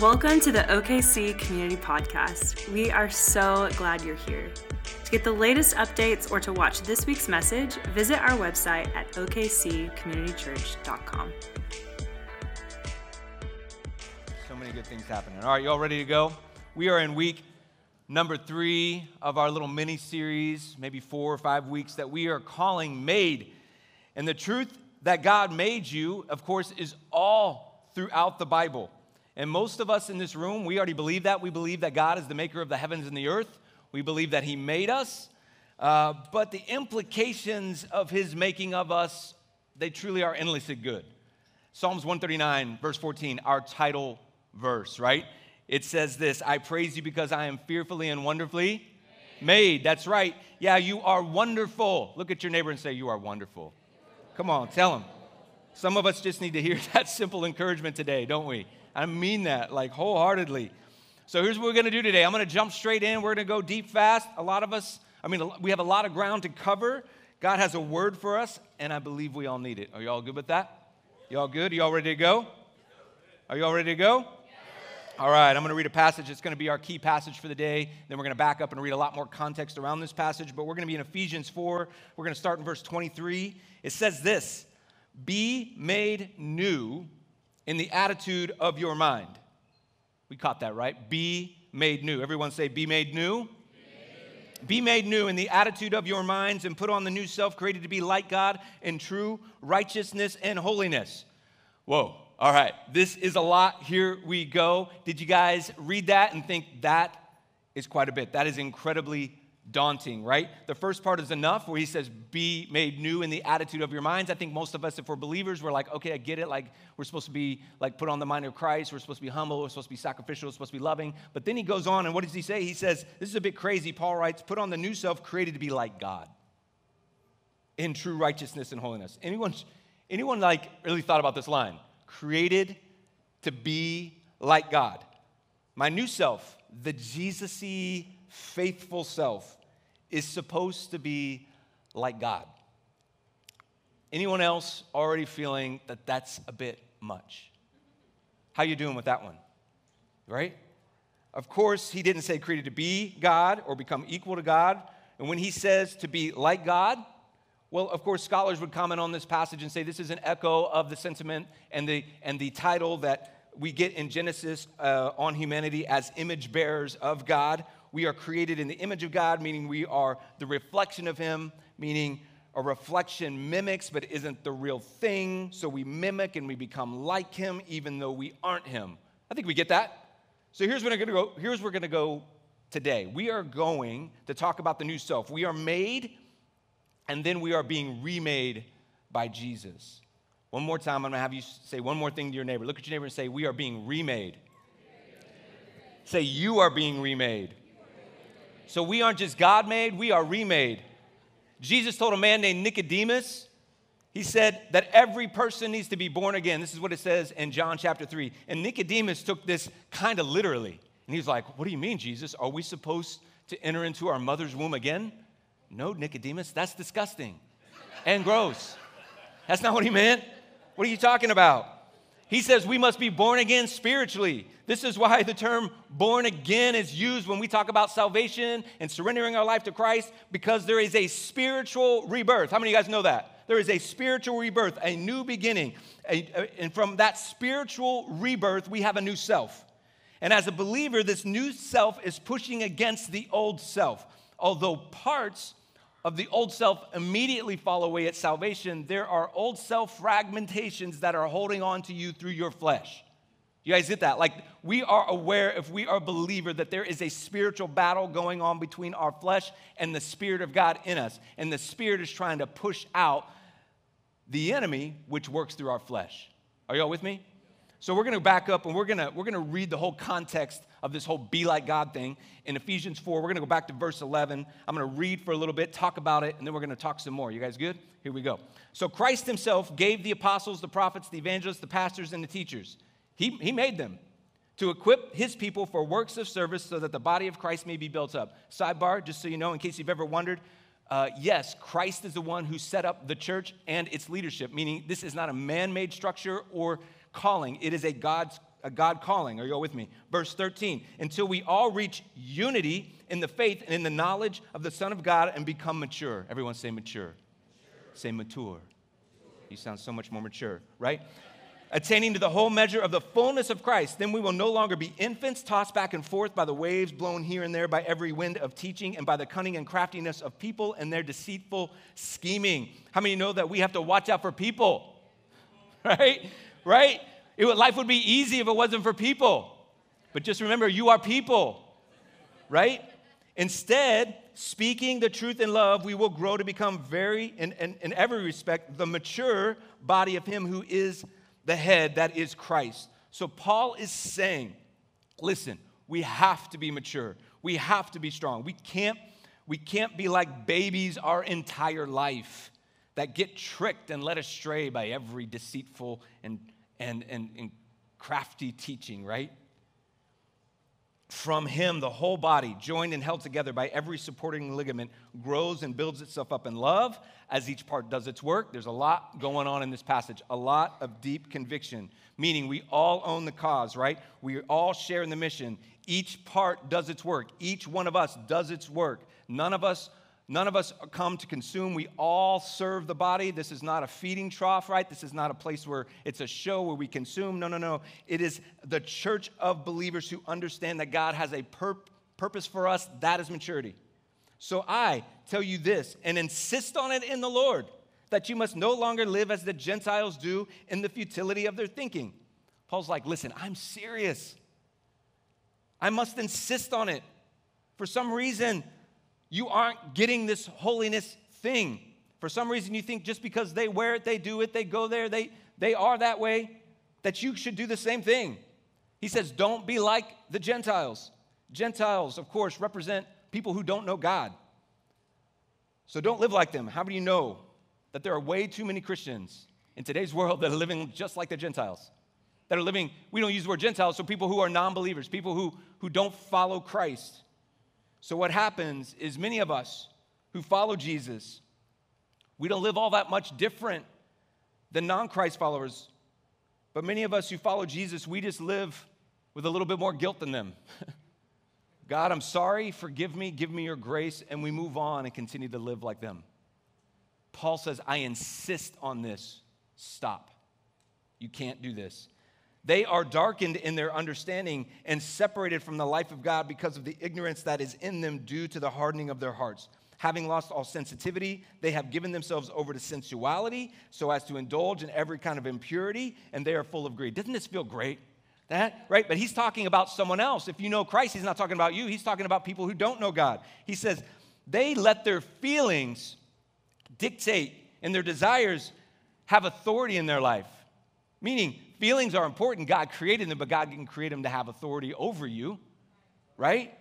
Welcome to the OKC Community Podcast. We are so glad you're here. To get the latest updates or to watch this week's message, visit our website at okccommunitychurch.com. So many good things happening. All right, you all ready to go? We are in week number three of our little mini series, maybe four or five weeks, that we are calling Made. And the truth that God made you, of course, is all throughout the Bible. And most of us in this room, we already believe that. We believe that God is the maker of the heavens and the earth. We believe that He made us. Uh, but the implications of His making of us, they truly are endlessly good. Psalms 139, verse 14, our title verse, right? It says this I praise you because I am fearfully and wonderfully made. That's right. Yeah, you are wonderful. Look at your neighbor and say, You are wonderful. Come on, tell him. Some of us just need to hear that simple encouragement today, don't we? I mean that like wholeheartedly. So here's what we're going to do today. I'm going to jump straight in. We're going to go deep fast. A lot of us, I mean, we have a lot of ground to cover. God has a word for us, and I believe we all need it. Are you all good with that? You all good? You all ready to go? Are you all ready to go? All right, I'm going to read a passage. It's going to be our key passage for the day. Then we're going to back up and read a lot more context around this passage. But we're going to be in Ephesians 4. We're going to start in verse 23. It says this Be made new in the attitude of your mind. We caught that, right? Be made new. Everyone say, Be made new. Be made new in the attitude of your minds and put on the new self created to be like God in true righteousness and holiness. Whoa, all right, this is a lot. Here we go. Did you guys read that and think that is quite a bit? That is incredibly daunting, right? The first part is enough, where he says, be made new in the attitude of your minds. I think most of us, if we're believers, we're like, okay, I get it. Like, we're supposed to be, like, put on the mind of Christ. We're supposed to be humble. We're supposed to be sacrificial. We're supposed to be loving. But then he goes on, and what does he say? He says, this is a bit crazy. Paul writes, put on the new self created to be like God in true righteousness and holiness. Anyone, anyone like, really thought about this line? Created to be like God. My new self, the Jesus y, faithful self is supposed to be like God. Anyone else already feeling that that's a bit much? How you doing with that one? Right? Of course, he didn't say created to be God or become equal to God. And when he says to be like God, well, of course, scholars would comment on this passage and say this is an echo of the sentiment and the, and the title that we get in Genesis uh, on humanity as image bearers of God, we are created in the image of God, meaning we are the reflection of Him, meaning a reflection mimics but isn't the real thing. So we mimic and we become like Him even though we aren't Him. I think we get that. So here's where we're gonna go. Here's where we're gonna go today. We are going to talk about the new self. We are made and then we are being remade by Jesus. One more time, I'm gonna have you say one more thing to your neighbor. Look at your neighbor and say, We are being remade. Say, You are being remade. So we aren't just God made, we are remade. Jesus told a man named Nicodemus, he said that every person needs to be born again. This is what it says in John chapter 3. And Nicodemus took this kind of literally. And he's like, What do you mean, Jesus? Are we supposed to enter into our mother's womb again? No, Nicodemus, that's disgusting and gross. That's not what he meant. What are you talking about? He says we must be born again spiritually. This is why the term born again is used when we talk about salvation and surrendering our life to Christ, because there is a spiritual rebirth. How many of you guys know that? There is a spiritual rebirth, a new beginning. And from that spiritual rebirth, we have a new self. And as a believer, this new self is pushing against the old self. Although parts of the old self immediately fall away at salvation, there are old self fragmentations that are holding on to you through your flesh. You guys get that? Like, we are aware, if we are a believer, that there is a spiritual battle going on between our flesh and the Spirit of God in us. And the Spirit is trying to push out the enemy, which works through our flesh. Are y'all with me? So we're to back up and we're to we're to read the whole context of this whole be like God thing in Ephesians 4. We're going to go back to verse 11. I'm going to read for a little bit, talk about it, and then we're going to talk some more. You guys good? Here we go. So Christ himself gave the apostles, the prophets, the evangelists, the pastors and the teachers. He he made them to equip his people for works of service so that the body of Christ may be built up. Sidebar, just so you know, in case you've ever wondered, uh, yes, Christ is the one who set up the church and its leadership, meaning this is not a man made structure or calling. It is a God's a God calling. Are you all with me? Verse 13, until we all reach unity in the faith and in the knowledge of the Son of God and become mature. Everyone say mature. mature. Say mature. You sound so much more mature, right? Attaining to the whole measure of the fullness of Christ, then we will no longer be infants tossed back and forth by the waves blown here and there by every wind of teaching and by the cunning and craftiness of people and their deceitful scheming. How many know that we have to watch out for people? Right? Right? It life would be easy if it wasn't for people. But just remember, you are people, right? Instead, speaking the truth in love, we will grow to become very, in, in, in every respect, the mature body of Him who is the head, that is Christ. So Paul is saying, listen, we have to be mature. We have to be strong. We can't, we can't be like babies our entire life that get tricked and led astray by every deceitful and and, and, and crafty teaching, right? From him, the whole body, joined and held together by every supporting ligament, grows and builds itself up in love as each part does its work. There's a lot going on in this passage, a lot of deep conviction, meaning we all own the cause, right? We all share in the mission. Each part does its work, each one of us does its work. None of us None of us come to consume. We all serve the body. This is not a feeding trough, right? This is not a place where it's a show where we consume. No, no, no. It is the church of believers who understand that God has a pur- purpose for us. That is maturity. So I tell you this and insist on it in the Lord that you must no longer live as the Gentiles do in the futility of their thinking. Paul's like, listen, I'm serious. I must insist on it. For some reason, you aren't getting this holiness thing. For some reason, you think just because they wear it, they do it, they go there, they, they are that way, that you should do the same thing. He says, Don't be like the Gentiles. Gentiles, of course, represent people who don't know God. So don't live like them. How do you know that there are way too many Christians in today's world that are living just like the Gentiles? That are living, we don't use the word Gentiles, so people who are non believers, people who, who don't follow Christ. So, what happens is many of us who follow Jesus, we don't live all that much different than non Christ followers. But many of us who follow Jesus, we just live with a little bit more guilt than them. God, I'm sorry, forgive me, give me your grace, and we move on and continue to live like them. Paul says, I insist on this. Stop. You can't do this. They are darkened in their understanding and separated from the life of God because of the ignorance that is in them due to the hardening of their hearts. Having lost all sensitivity, they have given themselves over to sensuality so as to indulge in every kind of impurity, and they are full of greed. Doesn't this feel great? That, right? But he's talking about someone else. If you know Christ, he's not talking about you, he's talking about people who don't know God. He says, they let their feelings dictate and their desires have authority in their life. Meaning, feelings are important. God created them, but God didn't create them to have authority over you, right?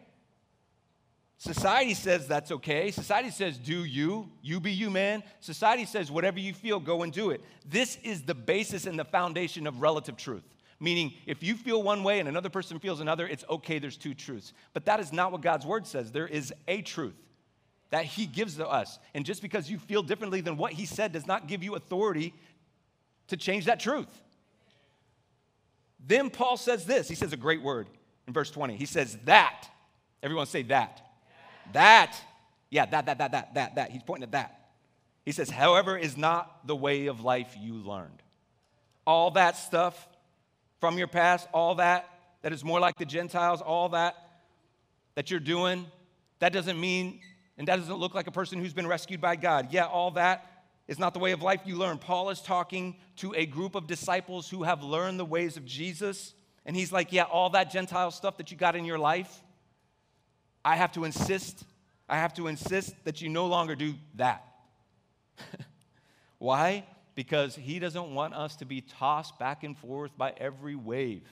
Society says that's okay. Society says, do you, you be you, man. Society says, whatever you feel, go and do it. This is the basis and the foundation of relative truth. Meaning, if you feel one way and another person feels another, it's okay, there's two truths. But that is not what God's word says. There is a truth that He gives to us. And just because you feel differently than what He said does not give you authority to change that truth. Then Paul says this. He says a great word in verse 20. He says, That. Everyone say that. That. Yeah, that, that, that, that, that, that. He's pointing at that. He says, However, is not the way of life you learned. All that stuff from your past, all that that is more like the Gentiles, all that that you're doing, that doesn't mean and that doesn't look like a person who's been rescued by God. Yeah, all that is not the way of life you learn. Paul is talking to a group of disciples who have learned the ways of Jesus. And he's like, Yeah, all that Gentile stuff that you got in your life, I have to insist, I have to insist that you no longer do that. Why? Because he doesn't want us to be tossed back and forth by every wave.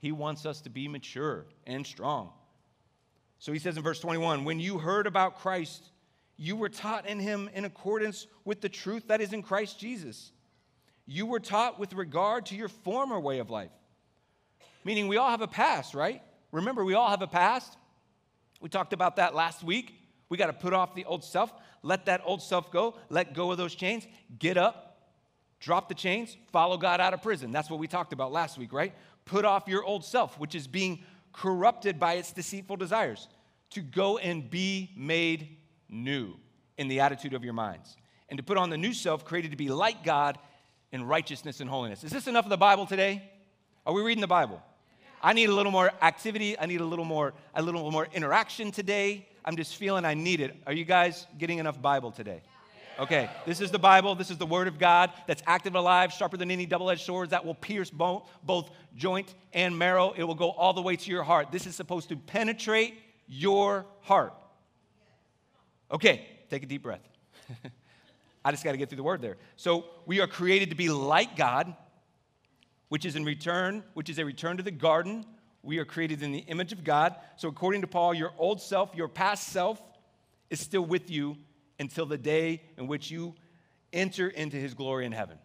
He wants us to be mature and strong. So he says in verse 21 When you heard about Christ, you were taught in him in accordance with the truth that is in Christ Jesus. You were taught with regard to your former way of life. Meaning, we all have a past, right? Remember, we all have a past. We talked about that last week. We got to put off the old self, let that old self go, let go of those chains, get up, Drop the chains, follow God out of prison. That's what we talked about last week, right? Put off your old self, which is being corrupted by its deceitful desires, to go and be made new in the attitude of your minds, and to put on the new self created to be like God in righteousness and holiness. Is this enough of the Bible today? Are we reading the Bible? I need a little more activity. I need a little more, a little more interaction today. I'm just feeling I need it. Are you guys getting enough Bible today? Okay, this is the Bible. This is the Word of God that's active and alive, sharper than any double edged sword that will pierce both, both joint and marrow. It will go all the way to your heart. This is supposed to penetrate your heart. Okay, take a deep breath. I just got to get through the word there. So we are created to be like God, which is in return, which is a return to the garden. We are created in the image of God. So according to Paul, your old self, your past self, is still with you until the day in which you enter into his glory in heaven.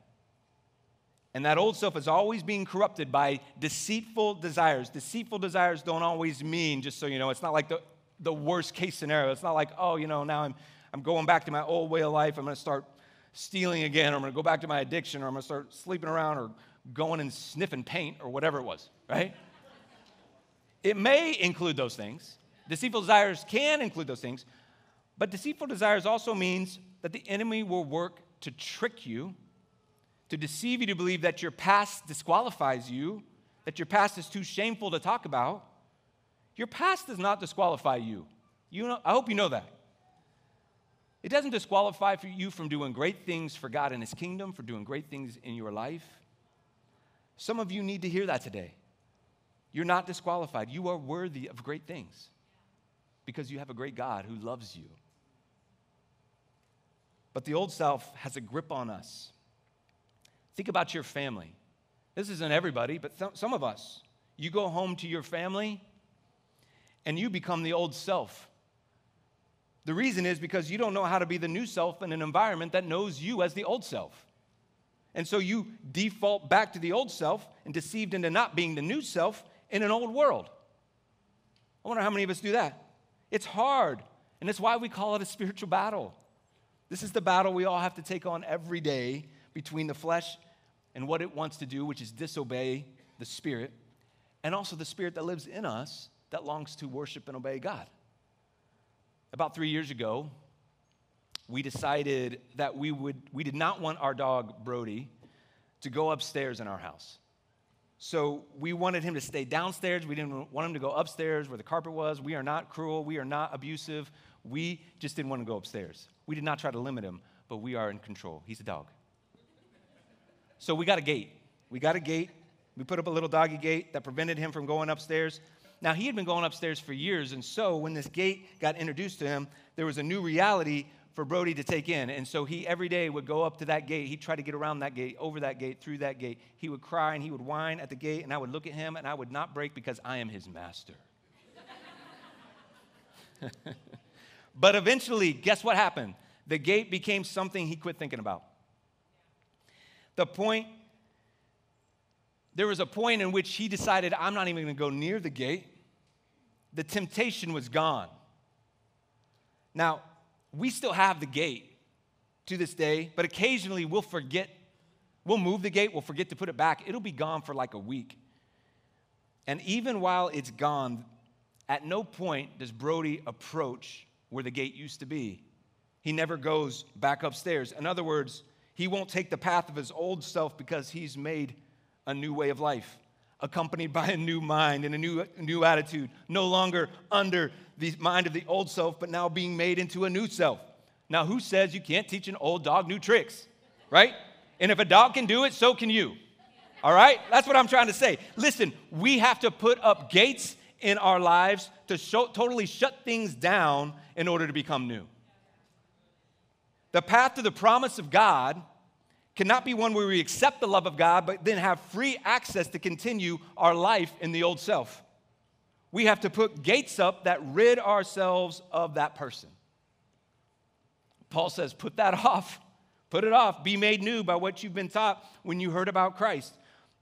And that old self is always being corrupted by deceitful desires. Deceitful desires don't always mean, just so you know, it's not like the, the worst case scenario. It's not like, oh, you know, now I'm, I'm going back to my old way of life. I'm going to start stealing again, or I'm going to go back to my addiction, or I'm going to start sleeping around, or going and sniffing paint, or whatever it was, right? it may include those things. Deceitful desires can include those things, but deceitful desires also means that the enemy will work to trick you, to deceive you to believe that your past disqualifies you, that your past is too shameful to talk about. Your past does not disqualify you. you know, I hope you know that. It doesn't disqualify you from doing great things for God and His kingdom, for doing great things in your life. Some of you need to hear that today. You're not disqualified. You are worthy of great things because you have a great God who loves you but the old self has a grip on us. Think about your family. This isn't everybody, but th- some of us. You go home to your family and you become the old self. The reason is because you don't know how to be the new self in an environment that knows you as the old self. And so you default back to the old self and deceived into not being the new self in an old world. I wonder how many of us do that. It's hard, and that's why we call it a spiritual battle. This is the battle we all have to take on every day between the flesh and what it wants to do, which is disobey the Spirit, and also the Spirit that lives in us that longs to worship and obey God. About three years ago, we decided that we, would, we did not want our dog, Brody, to go upstairs in our house. So we wanted him to stay downstairs. We didn't want him to go upstairs where the carpet was. We are not cruel. We are not abusive. We just didn't want to go upstairs. We did not try to limit him, but we are in control. He's a dog. So we got a gate. We got a gate. We put up a little doggy gate that prevented him from going upstairs. Now, he had been going upstairs for years, and so when this gate got introduced to him, there was a new reality for Brody to take in. And so he every day would go up to that gate. He'd try to get around that gate, over that gate, through that gate. He would cry and he would whine at the gate, and I would look at him and I would not break because I am his master. But eventually, guess what happened? The gate became something he quit thinking about. The point, there was a point in which he decided, I'm not even going to go near the gate. The temptation was gone. Now, we still have the gate to this day, but occasionally we'll forget, we'll move the gate, we'll forget to put it back. It'll be gone for like a week. And even while it's gone, at no point does Brody approach where the gate used to be. He never goes back upstairs. In other words, he won't take the path of his old self because he's made a new way of life, accompanied by a new mind and a new, new attitude, no longer under the mind of the old self, but now being made into a new self. Now, who says you can't teach an old dog new tricks, right? And if a dog can do it, so can you. All right? That's what I'm trying to say. Listen, we have to put up gates in our lives to show, totally shut things down in order to become new. The path to the promise of God cannot be one where we accept the love of God, but then have free access to continue our life in the old self. We have to put gates up that rid ourselves of that person. Paul says, put that off. Put it off. Be made new by what you've been taught when you heard about Christ.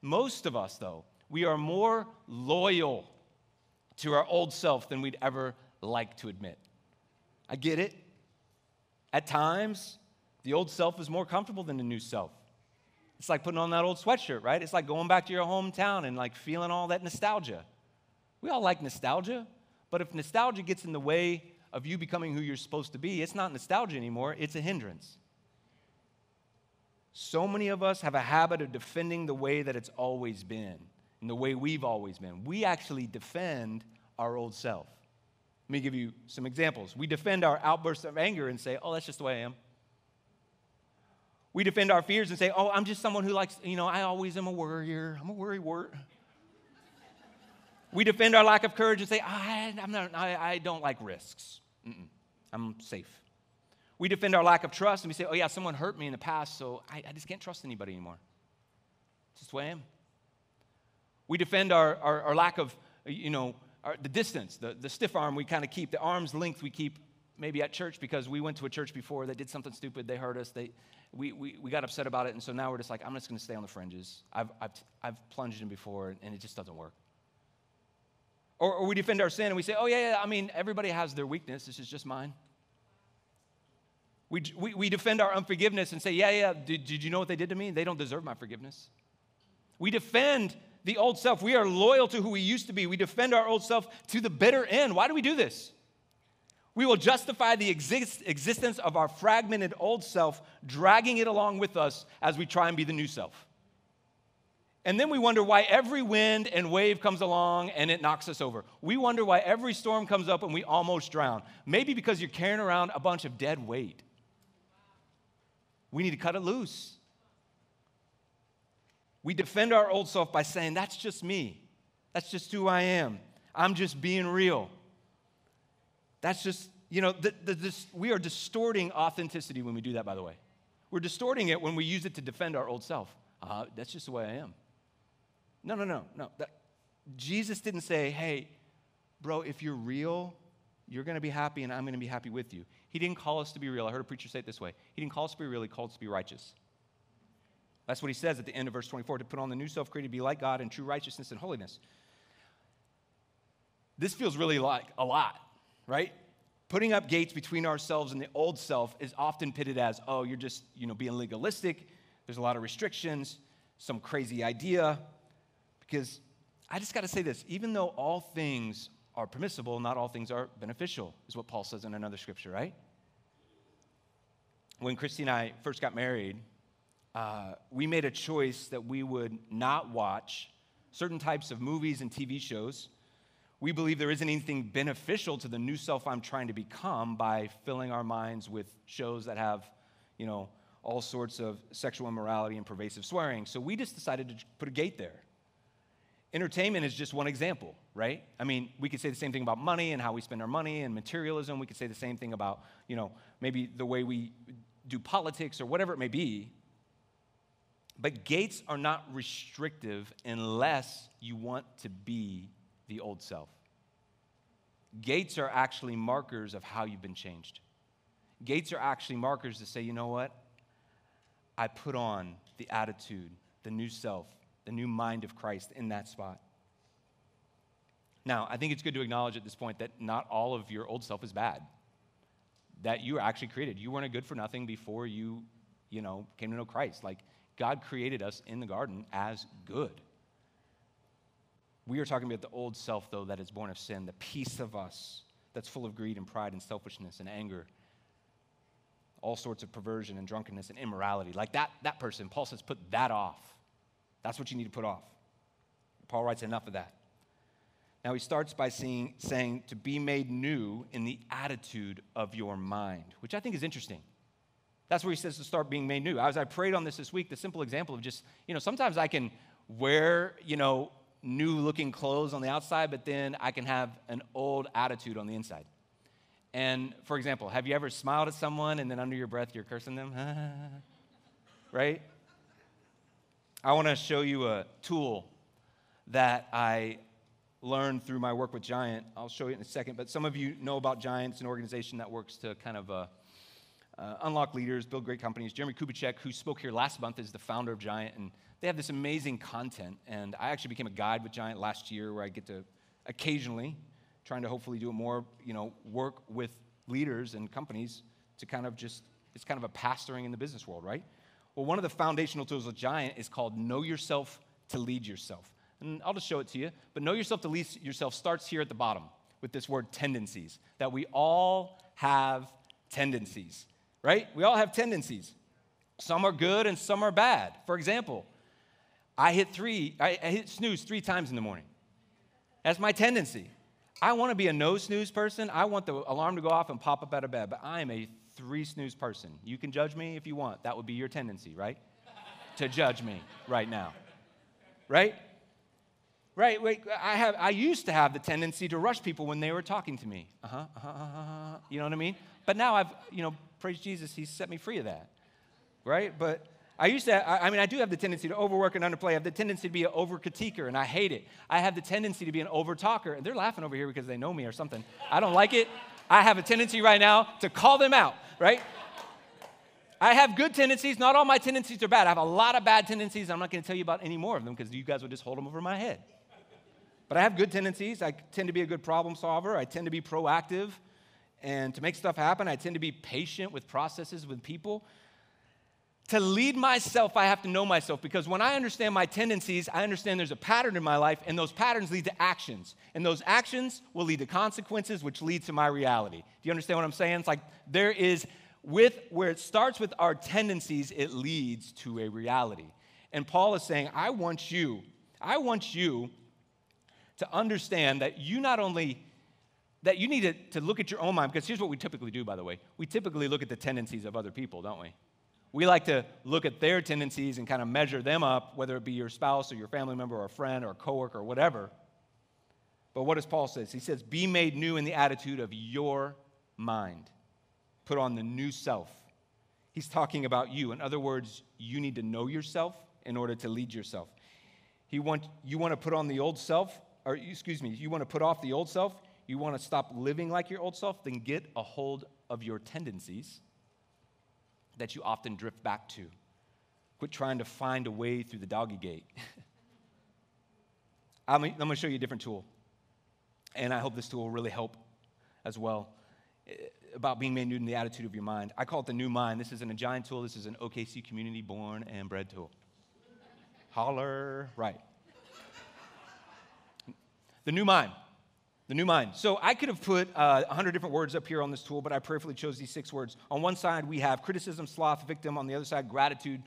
Most of us, though, we are more loyal to our old self than we'd ever like to admit. I get it. At times, the old self is more comfortable than the new self. It's like putting on that old sweatshirt, right? It's like going back to your hometown and like feeling all that nostalgia. We all like nostalgia, but if nostalgia gets in the way of you becoming who you're supposed to be, it's not nostalgia anymore, it's a hindrance. So many of us have a habit of defending the way that it's always been and the way we've always been. We actually defend our old self. Let me give you some examples. We defend our outbursts of anger and say, oh, that's just the way I am. We defend our fears and say, oh, I'm just someone who likes, you know, I always am a worrier. I'm a worry wart. we defend our lack of courage and say, I, I'm not, I, I don't like risks. Mm-mm. I'm safe. We defend our lack of trust and we say, oh, yeah, someone hurt me in the past, so I, I just can't trust anybody anymore. It's just the way I am. We defend our, our, our lack of, you know, our, the distance, the, the stiff arm we kind of keep, the arm's length we keep maybe at church because we went to a church before that did something stupid, they hurt us, they, we, we, we got upset about it, and so now we're just like, I'm just going to stay on the fringes. I've, I've, I've plunged in before, and it just doesn't work. Or, or we defend our sin and we say, oh, yeah, yeah, I mean, everybody has their weakness, this is just mine. We, we, we defend our unforgiveness and say, yeah, yeah, did, did you know what they did to me? They don't deserve my forgiveness. We defend the old self. We are loyal to who we used to be. We defend our old self to the bitter end. Why do we do this? We will justify the exist- existence of our fragmented old self, dragging it along with us as we try and be the new self. And then we wonder why every wind and wave comes along and it knocks us over. We wonder why every storm comes up and we almost drown. Maybe because you're carrying around a bunch of dead weight. We need to cut it loose. We defend our old self by saying, That's just me. That's just who I am. I'm just being real. That's just, you know, the, the, this, we are distorting authenticity when we do that, by the way. We're distorting it when we use it to defend our old self. Uh, that's just the way I am. No, no, no, no. That, Jesus didn't say, hey, bro, if you're real, you're going to be happy and I'm going to be happy with you. He didn't call us to be real. I heard a preacher say it this way He didn't call us to be real, He called us to be righteous. That's what he says at the end of verse 24 to put on the new self created to be like God in true righteousness and holiness. This feels really like a lot, right? Putting up gates between ourselves and the old self is often pitted as, oh, you're just, you know, being legalistic. There's a lot of restrictions, some crazy idea. Because I just got to say this even though all things are permissible, not all things are beneficial, is what Paul says in another scripture, right? When Christy and I first got married, uh, we made a choice that we would not watch certain types of movies and TV shows. We believe there isn't anything beneficial to the new self I'm trying to become by filling our minds with shows that have, you know, all sorts of sexual immorality and pervasive swearing. So we just decided to put a gate there. Entertainment is just one example, right? I mean, we could say the same thing about money and how we spend our money and materialism. We could say the same thing about, you know, maybe the way we do politics or whatever it may be. But gates are not restrictive unless you want to be the old self. Gates are actually markers of how you've been changed. Gates are actually markers to say, you know what? I put on the attitude, the new self, the new mind of Christ in that spot. Now, I think it's good to acknowledge at this point that not all of your old self is bad. That you were actually created. You weren't a good for nothing before you, you know, came to know Christ. Like God created us in the garden as good. We are talking about the old self, though, that is born of sin, the piece of us that's full of greed and pride and selfishness and anger, all sorts of perversion and drunkenness and immorality. Like that, that person, Paul says, put that off. That's what you need to put off. Paul writes enough of that. Now he starts by seeing, saying to be made new in the attitude of your mind, which I think is interesting. That's where he says to start being made new. As I prayed on this this week, the simple example of just, you know, sometimes I can wear, you know, new looking clothes on the outside, but then I can have an old attitude on the inside. And for example, have you ever smiled at someone and then under your breath you're cursing them? right? I want to show you a tool that I learned through my work with Giant. I'll show you in a second, but some of you know about Giant. It's an organization that works to kind of uh, uh, unlock leaders, build great companies. Jeremie Kubicek, who spoke here last month, is the founder of Giant, and they have this amazing content. And I actually became a guide with Giant last year, where I get to occasionally, trying to hopefully do it more, you know, work with leaders and companies to kind of just, it's kind of a pastoring in the business world, right? Well, one of the foundational tools of Giant is called Know Yourself to Lead Yourself. And I'll just show it to you. But Know Yourself to Lead Yourself starts here at the bottom with this word tendencies, that we all have tendencies, right? We all have tendencies. Some are good and some are bad. For example, I hit three, I, hit snooze three times in the morning. That's my tendency. I want to be a no snooze person. I want the alarm to go off and pop up out of bed, but I am a three snooze person. You can judge me if you want. That would be your tendency, right? to judge me right now. Right? Right, wait, I, have, I used to have the tendency to rush people when they were talking to me. Uh-huh, uh-huh, uh-huh, you know what I mean? But now I've, you know, praise Jesus, He set me free of that, right? But I used to, I, mean, I do have the tendency to overwork and underplay. I have the tendency to be an over critiquer, and I hate it. I have the tendency to be an over talker, and they're laughing over here because they know me or something. I don't like it. I have a tendency right now to call them out, right? I have good tendencies. Not all my tendencies are bad. I have a lot of bad tendencies. I'm not going to tell you about any more of them because you guys would just hold them over my head. But I have good tendencies. I tend to be a good problem solver. I tend to be proactive. And to make stuff happen, I tend to be patient with processes, with people. To lead myself, I have to know myself because when I understand my tendencies, I understand there's a pattern in my life, and those patterns lead to actions. And those actions will lead to consequences, which lead to my reality. Do you understand what I'm saying? It's like there is, with where it starts with our tendencies, it leads to a reality. And Paul is saying, I want you, I want you to understand that you not only that you need to, to look at your own mind because here's what we typically do by the way. We typically look at the tendencies of other people don't we? We like to look at their tendencies and kind of measure them up whether it be your spouse or your family member or a friend or a coworker or whatever. But what does paul say he says be made new in the attitude of your mind. Put on the new self. He's talking about you. In other words you need to know yourself in order to lead yourself. He want, you want to put on the old self or excuse me, you want to put off the old self, you want to stop living like your old self, then get a hold of your tendencies that you often drift back to. Quit trying to find a way through the doggy gate. I'm, I'm going to show you a different tool. And I hope this tool will really help as well eh, about being made new in the attitude of your mind. I call it the new mind. This isn't a giant tool, this is an OKC community born and bred tool. Holler, right. The new mind. The new mind. So I could have put uh, 100 different words up here on this tool, but I prayerfully chose these six words. On one side, we have criticism, sloth, victim. On the other side, gratitude,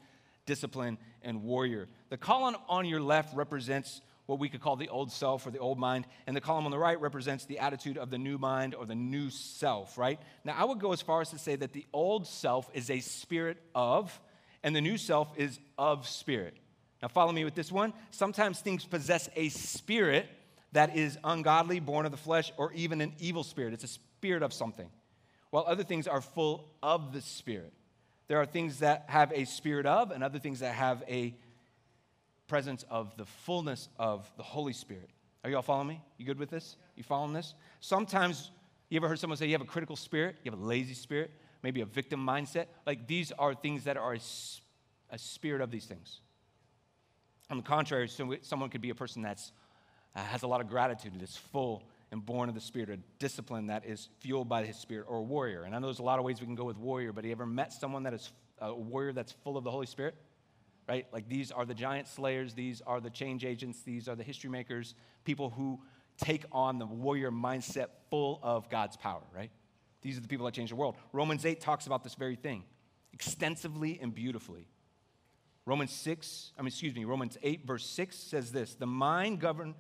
discipline, and warrior. The column on your left represents what we could call the old self or the old mind, and the column on the right represents the attitude of the new mind or the new self, right? Now, I would go as far as to say that the old self is a spirit of, and the new self is of spirit. Now, follow me with this one. Sometimes things possess a spirit that is ungodly, born of the flesh, or even an evil spirit. It's a spirit of something. While other things are full of the spirit. There are things that have a spirit of, and other things that have a presence of the fullness of the Holy Spirit. Are you all following me? You good with this? You following this? Sometimes you ever heard someone say you have a critical spirit, you have a lazy spirit, maybe a victim mindset? Like these are things that are a, a spirit of these things. On the contrary, someone could be a person that's uh, has a lot of gratitude and is full and born of the Spirit, a discipline that is fueled by His Spirit, or a warrior. And I know there's a lot of ways we can go with warrior, but have you ever met someone that is a warrior that's full of the Holy Spirit? Right? Like these are the giant slayers, these are the change agents, these are the history makers, people who take on the warrior mindset full of God's power, right? These are the people that change the world. Romans 8 talks about this very thing extensively and beautifully. Romans 6, I mean, excuse me, Romans 8, verse 6 says this The mind governed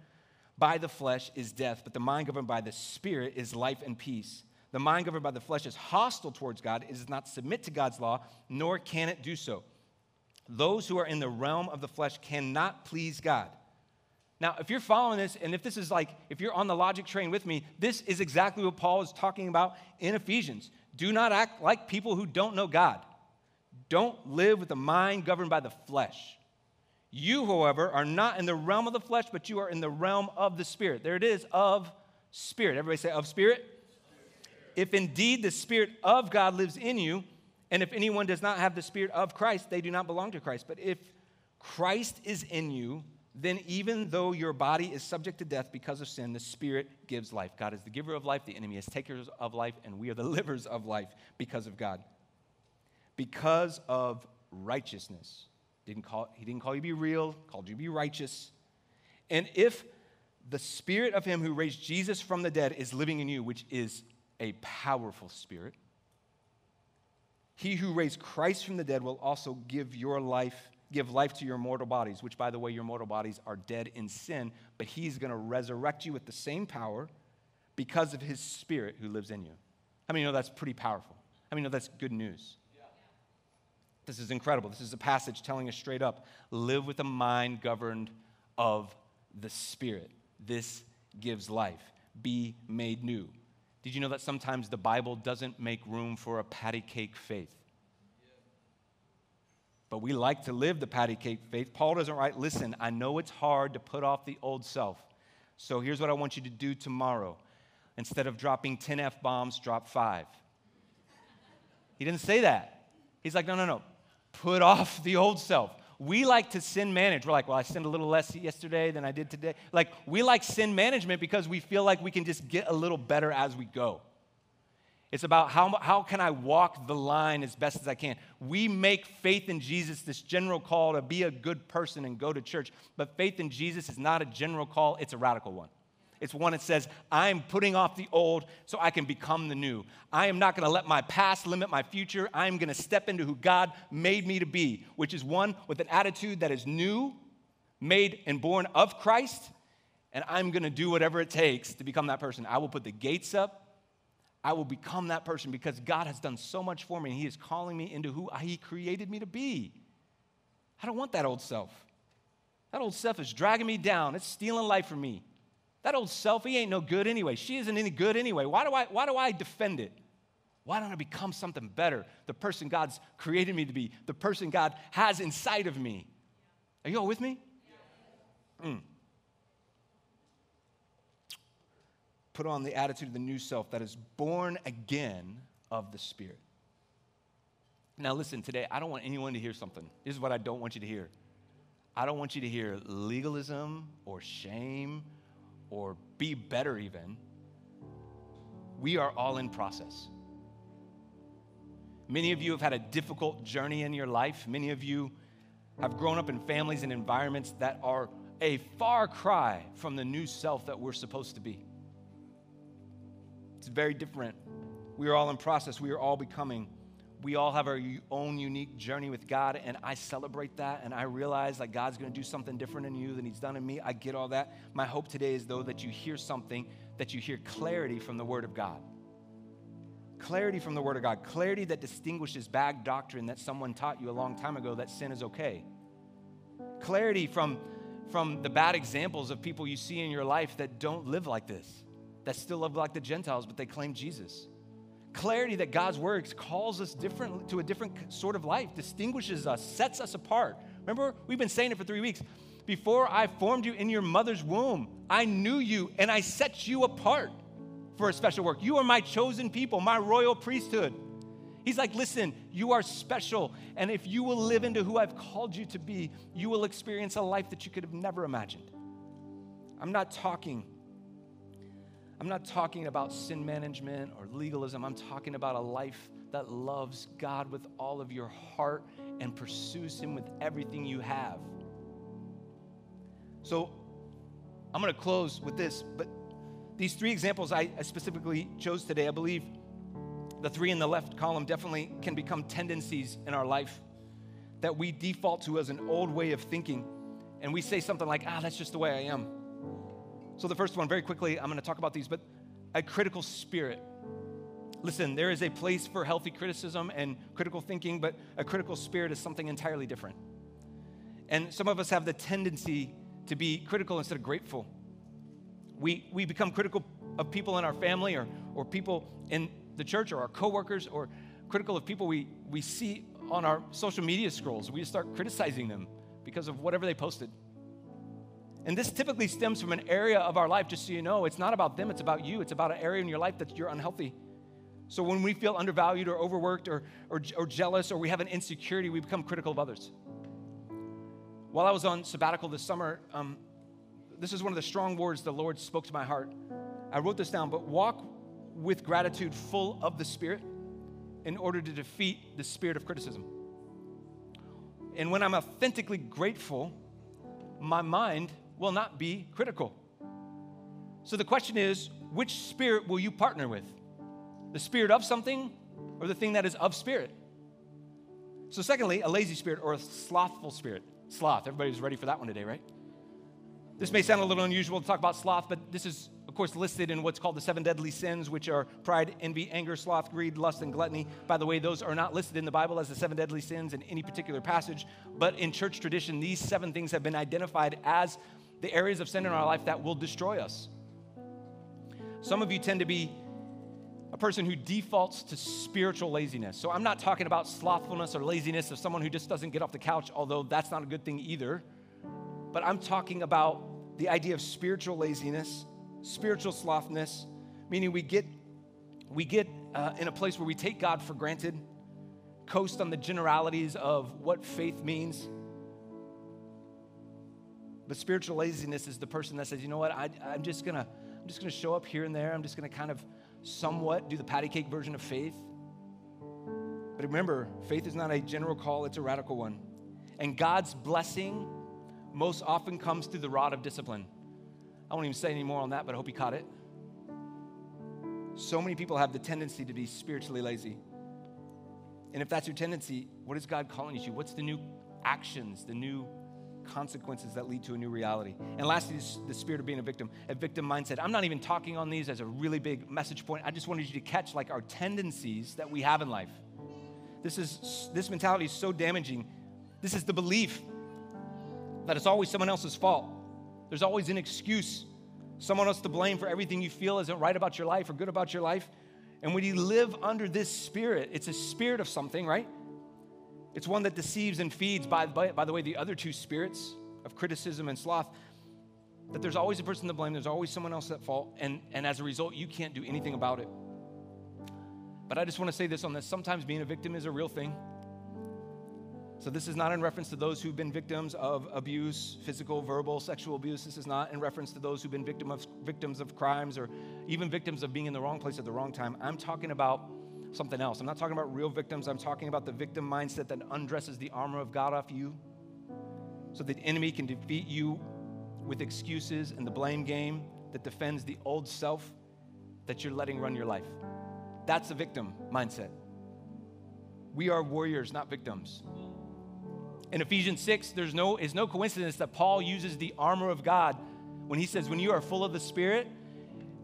by the flesh is death, but the mind governed by the Spirit is life and peace. The mind governed by the flesh is hostile towards God, it does not submit to God's law, nor can it do so. Those who are in the realm of the flesh cannot please God. Now, if you're following this, and if this is like, if you're on the logic train with me, this is exactly what Paul is talking about in Ephesians. Do not act like people who don't know God. Don't live with a mind governed by the flesh. You, however, are not in the realm of the flesh, but you are in the realm of the Spirit. There it is, of Spirit. Everybody say, of Spirit? If indeed the Spirit of God lives in you, and if anyone does not have the Spirit of Christ, they do not belong to Christ. But if Christ is in you, then even though your body is subject to death because of sin, the Spirit gives life. God is the giver of life, the enemy is takers of life, and we are the livers of life because of God. Because of righteousness. Didn't call, he didn't call you to be real, called you to be righteous. And if the spirit of him who raised Jesus from the dead is living in you, which is a powerful spirit, he who raised Christ from the dead will also give your life, give life to your mortal bodies, which by the way, your mortal bodies are dead in sin, but he's going to resurrect you with the same power because of his spirit who lives in you. Mean, you know that's pretty powerful. Mean, you know that's good news. This is incredible. This is a passage telling us straight up live with a mind governed of the Spirit. This gives life. Be made new. Did you know that sometimes the Bible doesn't make room for a patty cake faith? But we like to live the patty cake faith. Paul doesn't write, listen, I know it's hard to put off the old self. So here's what I want you to do tomorrow. Instead of dropping 10 F bombs, drop five. He didn't say that. He's like, no, no, no. Put off the old self. We like to sin manage. We're like, well, I sinned a little less yesterday than I did today. Like, we like sin management because we feel like we can just get a little better as we go. It's about how, how can I walk the line as best as I can. We make faith in Jesus this general call to be a good person and go to church, but faith in Jesus is not a general call, it's a radical one. It's one that says, I'm putting off the old so I can become the new. I am not going to let my past limit my future. I'm going to step into who God made me to be, which is one with an attitude that is new, made and born of Christ, and I'm going to do whatever it takes to become that person. I will put the gates up. I will become that person because God has done so much for me and He is calling me into who He created me to be. I don't want that old self. That old self is dragging me down, it's stealing life from me. That old self, he ain't no good anyway. She isn't any good anyway. Why do I, why do I defend it? Why don't I become something better? The person God's created me to be, the person God has inside of me. Are you all with me? Mm. Put on the attitude of the new self that is born again of the Spirit. Now, listen, today, I don't want anyone to hear something. This is what I don't want you to hear. I don't want you to hear legalism or shame or be better even, we are all in process. Many of you have had a difficult journey in your life. Many of you have grown up in families and environments that are a far cry from the new self that we're supposed to be. It's very different. We are all in process. We are all becoming we all have our own unique journey with God, and I celebrate that. And I realize that God's to do something different in you than He's done in me. I get all that. My hope today is, though, that you hear something, that you hear clarity from the Word of God. Clarity from the Word of God. Clarity that distinguishes bad doctrine that someone taught you a long time ago that sin is okay. Clarity from, from the bad examples of people you see in your life that don't live like this, that still live like the Gentiles, but they claim Jesus clarity that God's words calls us different to a different sort of life, distinguishes us, sets us apart. Remember, we've been saying it for three weeks. Before I formed you in your mother's womb, I knew you and I set you apart for a special work. You are my chosen people, my royal priesthood. He's like, listen, you are special. And if you will live into who I've called you to be, you will experience a life that you could have never imagined. I'm not talking I'm not talking about sin management or legalism. I'm talking about a life that loves God with all of your heart and pursues Him with everything you have. So I'm going to close with this, but these three examples I, specifically chose today, I believe the three in the left column definitely can become tendencies in our life that we default to as an old way of thinking. And we say something like, ah, that's just the way I am. So, the first one, very quickly, I'm going to talk about these, but a critical spirit. Listen, there is a place for healthy criticism and critical thinking, but a critical spirit is something entirely different. And some of us have the tendency to be critical instead of grateful. We, we become critical of people in our family or, or people in the church or our coworkers or critical of people we, we see on our social media scrolls. We start criticizing them because of whatever they posted. And this typically stems from an area of our life, just so you know, it's not about them, it's about you. It's about an area in your life that you're unhealthy. So when we feel undervalued or overworked or, or, or jealous or we have an insecurity, we become critical of others. While I was on sabbatical this summer, um, this is one of the strong words the Lord spoke to my heart. I wrote this down, but walk with gratitude full of the Spirit in order to defeat the spirit of criticism. And when I'm authentically grateful, my mind will not be critical. So the question is which spirit will you partner with? The spirit of something or the thing that is of spirit? So, secondly, a lazy spirit or a slothful spirit. Sloth. Everybody's ready for that one today, right? This may sound a little unusual to talk about sloth, but this is, of course, listed in what's called the seven deadly sins, which are pride, envy, anger, sloth, greed, lust, and gluttony. By the way, those are not listed in the Bible as the seven deadly sins in any particular passage, but in church tradition, these seven things have been identified as the areas of sin in our life that will destroy us. Some of you tend to be a person who defaults to spiritual laziness. So I'm not talking about slothfulness or laziness of someone who just doesn't get off the couch, although that's not a good thing either but I'm talking about the idea of spiritual laziness, spiritual slothness, meaning we get we get uh, in a place where we take God for granted, coast on the generalities of what faith means. But spiritual laziness is the person that says, you know what, I, I'm just gonna I'm just gonna show up here and there. I'm just gonna kind of somewhat do the patty cake version of faith. But remember, faith is not a general call, it's a radical one. And God's blessing most often comes through the rod of discipline. I won't even say any more on that, but I hope you caught it. So many people have the tendency to be spiritually lazy. And if that's your tendency, what is God calling you to? What's the new actions, the new consequences that lead to a new reality? And lastly, the spirit of being a victim, a victim mindset. I'm not even talking on these as a really big message point. I just wanted you to catch like our tendencies that we have in life. This is this mentality is so damaging. This is the belief that it's always someone else's fault. There's always an excuse, someone else to blame for everything you feel isn't right about your life or good about your life. And when you live under this spirit, it's a spirit of something, right? It's one that deceives and feeds, by, by, by the way, the other two spirits of criticism and sloth. That there's always a person to blame, there's always someone else at fault, and, and as a result, you can't do anything about it. But I just want to say this on this sometimes being a victim is a real thing. So, this is not in reference to those who've been victims of abuse, physical, verbal, sexual abuse. This is not in reference to those who've been victim of, victims of crimes or even victims of being in the wrong place at the wrong time. I'm talking about something else. I'm not talking about real victims. I'm talking about the victim mindset that undresses the armor of God off you so the enemy can defeat you with excuses and the blame game that defends the old self that you're letting run your life. That's the victim mindset. We are warriors, not victims. In Ephesians 6, there's no, it's no coincidence that Paul uses the armor of God when he says, When you are full of the Spirit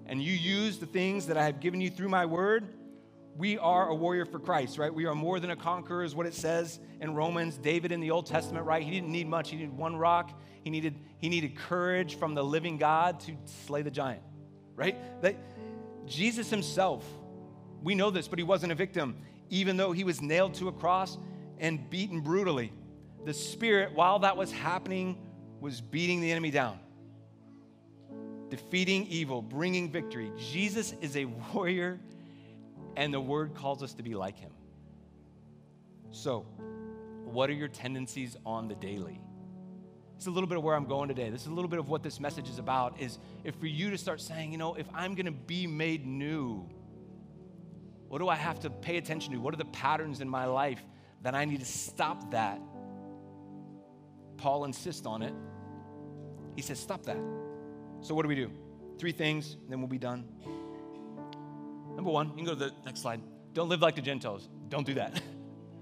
and you use the things that I have given you through my word, we are a warrior for Christ, right? We are more than a conqueror, is what it says in Romans. David in the Old Testament, right? He didn't need much. He needed one rock. He needed, he needed courage from the living God to slay the giant, right? That Jesus himself, we know this, but he wasn't a victim, even though he was nailed to a cross and beaten brutally the Spirit, while that was happening, was beating the enemy down, defeating evil, bringing victory. Jesus is a warrior, and the Word calls us to be like him. So, what are your tendencies on the daily? It's a little bit of where I'm going today. This is a little bit of what this message is about is if for you to start saying, you know, if I'm going to be made new, what do I have to pay attention to? What are the patterns in my life that I need to stop that Paul insists on it. He says, Stop that. So, what do we do? Three things, then we'll be done. Number one, you can go to the next slide. Don't live like the Gentiles. Don't do that.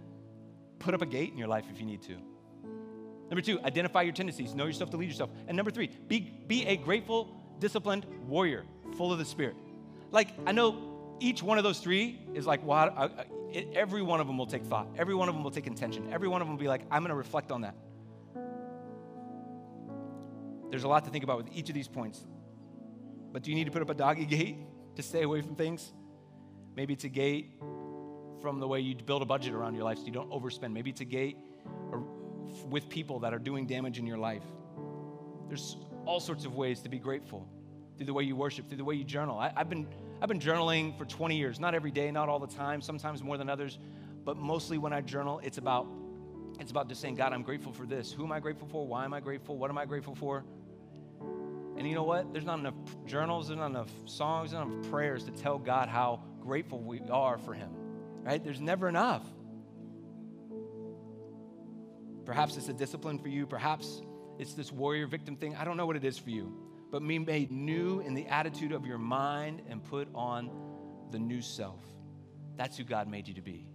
Put up a gate in your life if you need to. Number two, identify your tendencies. Know yourself to lead yourself. And number three, be, be a grateful, disciplined warrior, full of the Spirit. Like, I know each one of those three is like, well, I, I, every one of them will take thought. Every one of them will take intention. Every one of them will be like, I'm going to reflect on that. There's a lot to think about with each of these points. But do you need to put up a doggy gate to stay away from things? Maybe it's a gate from the way you build a budget around your life so you don't overspend. Maybe it's a gate with people that are doing damage in your life. There's all sorts of ways to be grateful through the way you worship, through the way you journal. I, have been, I've been journaling for 20 years, not every day, not all the time, sometimes more than others, but mostly when I journal, it's about, it's about just saying, God, I'm grateful for this. Who am I grateful for? Why am I grateful? What am I grateful for? And you know what? There's not enough journals, there's not enough songs, there's not enough prayers to tell God how grateful we are for Him, right? There's never enough. Perhaps it's a discipline for you. Perhaps it's this warrior victim thing. I don't know what it is for you. But be made new in the attitude of your mind and put on the new self. That's who God made you to be.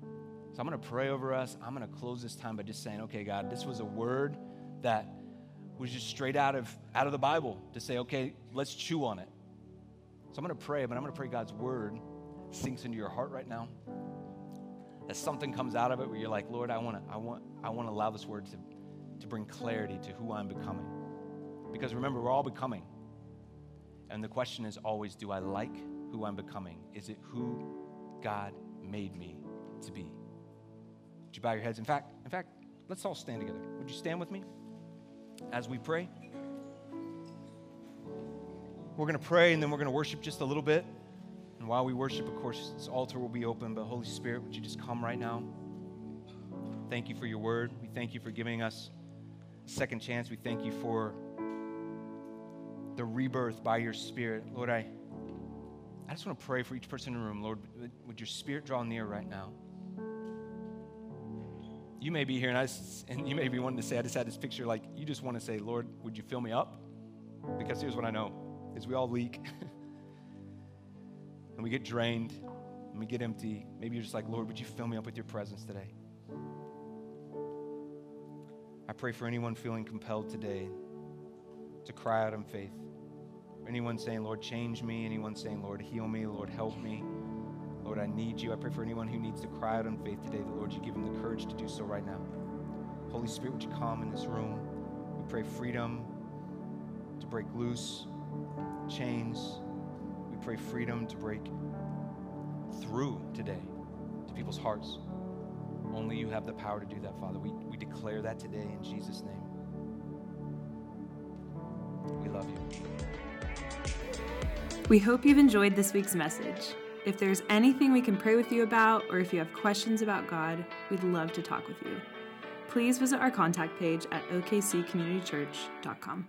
So I'm going to pray over us. I'm going to close this time by just saying, okay, God, this was a word that was just straight out of, out of the Bible to say, okay, let's chew on it. So I'm going to pray, but I'm going to pray God's word sinks into your heart right now. That something comes out of it where you're like, Lord, I want to, I want, I want to allow this word to, to bring clarity to who I'm becoming. Because remember, we're all becoming. And the question is always, do I like who I'm becoming? Is it who God made me to be? Would you bow your heads? In fact, in fact, let's all stand together. Would you stand with me as we pray? We're going to pray and then we're going to worship just a little bit. And while we worship, of course, this altar will be open. But Holy Spirit, would you just come right now? Thank you for your word. We thank you for giving us a second chance. We thank you for the rebirth by your Spirit. Lord, I, I just want to pray for each person in the room. Lord, would your Spirit draw near right now? You may be here, and, I, and you may be wanting to say, I just had this picture like you just want to say, Lord, would you fill me up? Because here's what I know is we all leak. and we get drained and we get empty. Maybe you're just like, Lord, would you fill me up with your presence today? I pray for anyone feeling compelled today to cry out in faith. Anyone saying, Lord, change me. Anyone saying, Lord, heal me. Lord, help me. Lord, I need you. I pray for anyone who needs to cry out in faith today that, Lord, you give them the courage to do so right now. Holy Spirit, would you come in this room? We pray freedom to break loose, chains. We pray freedom to break through today to people's hearts. Only you have the power to do that, Father. We, we declare that today in Jesus' name. We love you. We hope you've enjoyed this week's message. If there's anything we can pray with you about, or if you have questions about God, we'd love to talk with you. Please visit our contact page at okccommunitychurch.com.